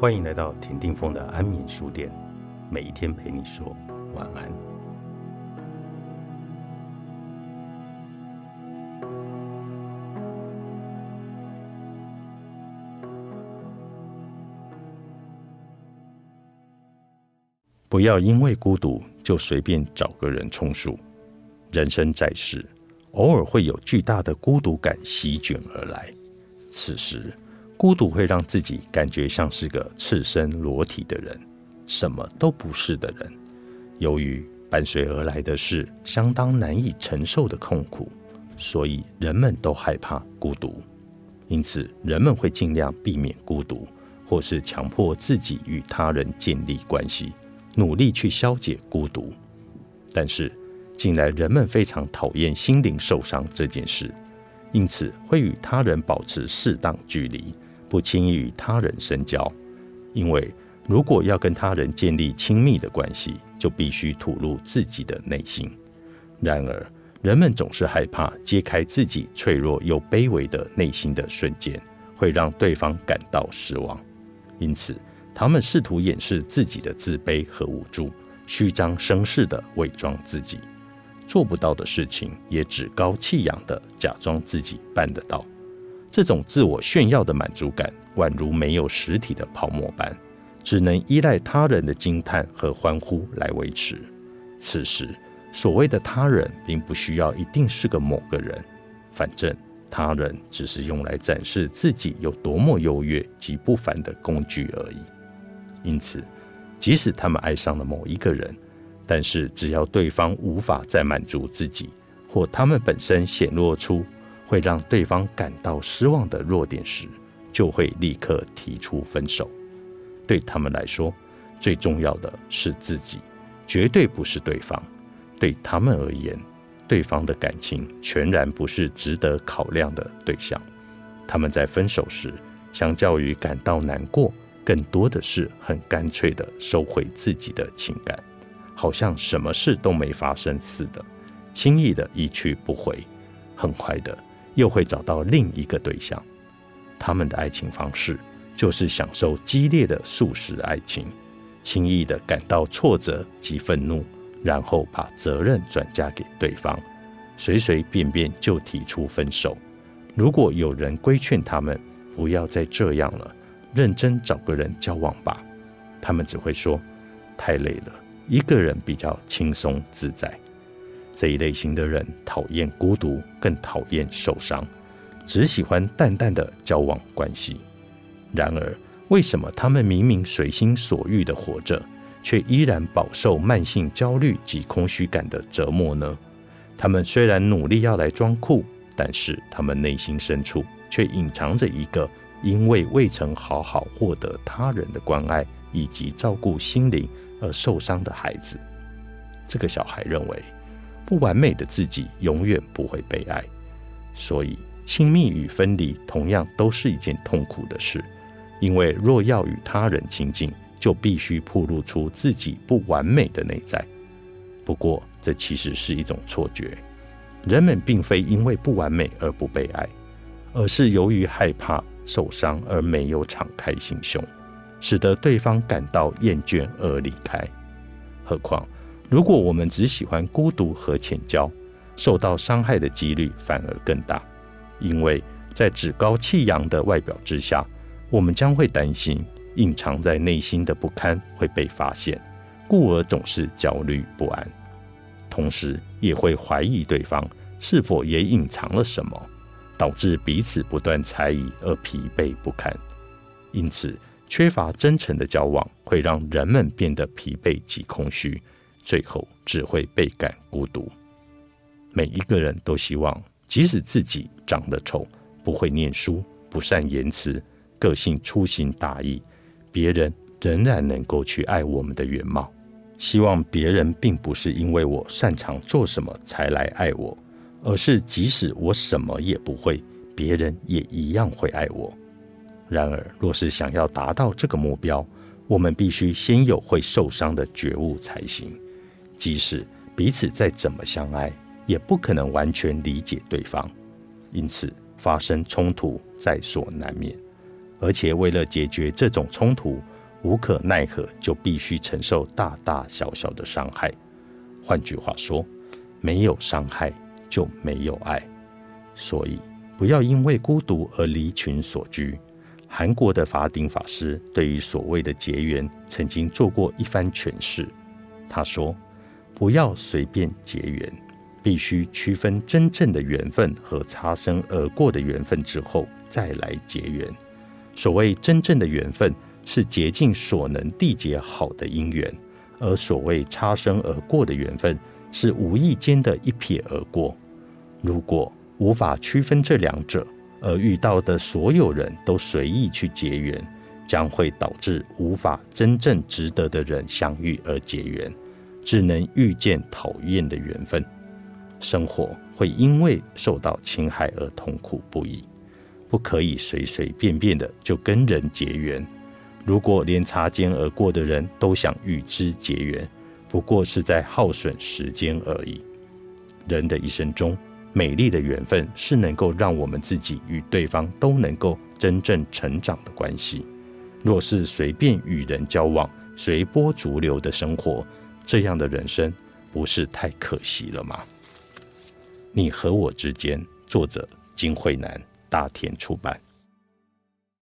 欢迎来到田定峰的安眠书店，每一天陪你说晚安。不要因为孤独就随便找个人充数。人生在世，偶尔会有巨大的孤独感席卷而来，此时。孤独会让自己感觉像是个赤身裸体的人，什么都不是的人。由于伴随而来的是相当难以承受的痛苦，所以人们都害怕孤独。因此，人们会尽量避免孤独，或是强迫自己与他人建立关系，努力去消解孤独。但是，近来人们非常讨厌心灵受伤这件事，因此会与他人保持适当距离。不轻易与他人深交，因为如果要跟他人建立亲密的关系，就必须吐露自己的内心。然而，人们总是害怕揭开自己脆弱又卑微的内心的瞬间，会让对方感到失望。因此，他们试图掩饰自己的自卑和无助，虚张声势地伪装自己，做不到的事情也趾高气扬地假装自己办得到。这种自我炫耀的满足感，宛如没有实体的泡沫般，只能依赖他人的惊叹和欢呼来维持。此时，所谓的他人，并不需要一定是个某个人，反正他人只是用来展示自己有多么优越及不凡的工具而已。因此，即使他们爱上了某一个人，但是只要对方无法再满足自己，或他们本身显露出。会让对方感到失望的弱点时，就会立刻提出分手。对他们来说，最重要的是自己，绝对不是对方。对他们而言，对方的感情全然不是值得考量的对象。他们在分手时，相较于感到难过，更多的是很干脆地收回自己的情感，好像什么事都没发生似的，轻易的一去不回，很快的。又会找到另一个对象，他们的爱情方式就是享受激烈的速食爱情，轻易的感到挫折及愤怒，然后把责任转嫁给对方，随随便便就提出分手。如果有人规劝他们不要再这样了，认真找个人交往吧，他们只会说太累了，一个人比较轻松自在。这一类型的人讨厌孤独，更讨厌受伤，只喜欢淡淡的交往关系。然而，为什么他们明明随心所欲的活着，却依然饱受慢性焦虑及空虚感的折磨呢？他们虽然努力要来装酷，但是他们内心深处却隐藏着一个因为未曾好好获得他人的关爱以及照顾心灵而受伤的孩子。这个小孩认为。不完美的自己永远不会被爱，所以亲密与分离同样都是一件痛苦的事。因为若要与他人亲近，就必须暴露出自己不完美的内在。不过，这其实是一种错觉。人们并非因为不完美而不被爱，而是由于害怕受伤而没有敞开心胸，使得对方感到厌倦而离开。何况。如果我们只喜欢孤独和浅交，受到伤害的几率反而更大，因为在趾高气扬的外表之下，我们将会担心隐藏在内心的不堪会被发现，故而总是焦虑不安，同时也会怀疑对方是否也隐藏了什么，导致彼此不断猜疑而疲惫不堪。因此，缺乏真诚的交往会让人们变得疲惫及空虚。最后只会倍感孤独。每一个人都希望，即使自己长得丑、不会念书、不善言辞、个性粗心大意，别人仍然能够去爱我们的原貌。希望别人并不是因为我擅长做什么才来爱我，而是即使我什么也不会，别人也一样会爱我。然而，若是想要达到这个目标，我们必须先有会受伤的觉悟才行。即使彼此再怎么相爱，也不可能完全理解对方，因此发生冲突在所难免。而且为了解决这种冲突，无可奈何就必须承受大大小小的伤害。换句话说，没有伤害就没有爱。所以，不要因为孤独而离群所居。韩国的法顶法师对于所谓的结缘，曾经做过一番诠释。他说：“不要随便结缘，必须区分真正的缘分和擦身而过的缘分之后再来结缘。所谓真正的缘分，是竭尽所能缔结好的姻缘；而所谓擦身而过的缘分，是无意间的一瞥而过。如果无法区分这两者，而遇到的所有人都随意去结缘，将会导致无法真正值得的人相遇而结缘，只能遇见讨厌的缘分。生活会因为受到侵害而痛苦不已，不可以随随便便的就跟人结缘。如果连擦肩而过的人都想与之结缘，不过是在耗损时间而已。人的一生中，美丽的缘分是能够让我们自己与对方都能够真正成长的关系。若是随便与人交往、随波逐流的生活，这样的人生不是太可惜了吗？你和我之间，作者金惠南，大田出版。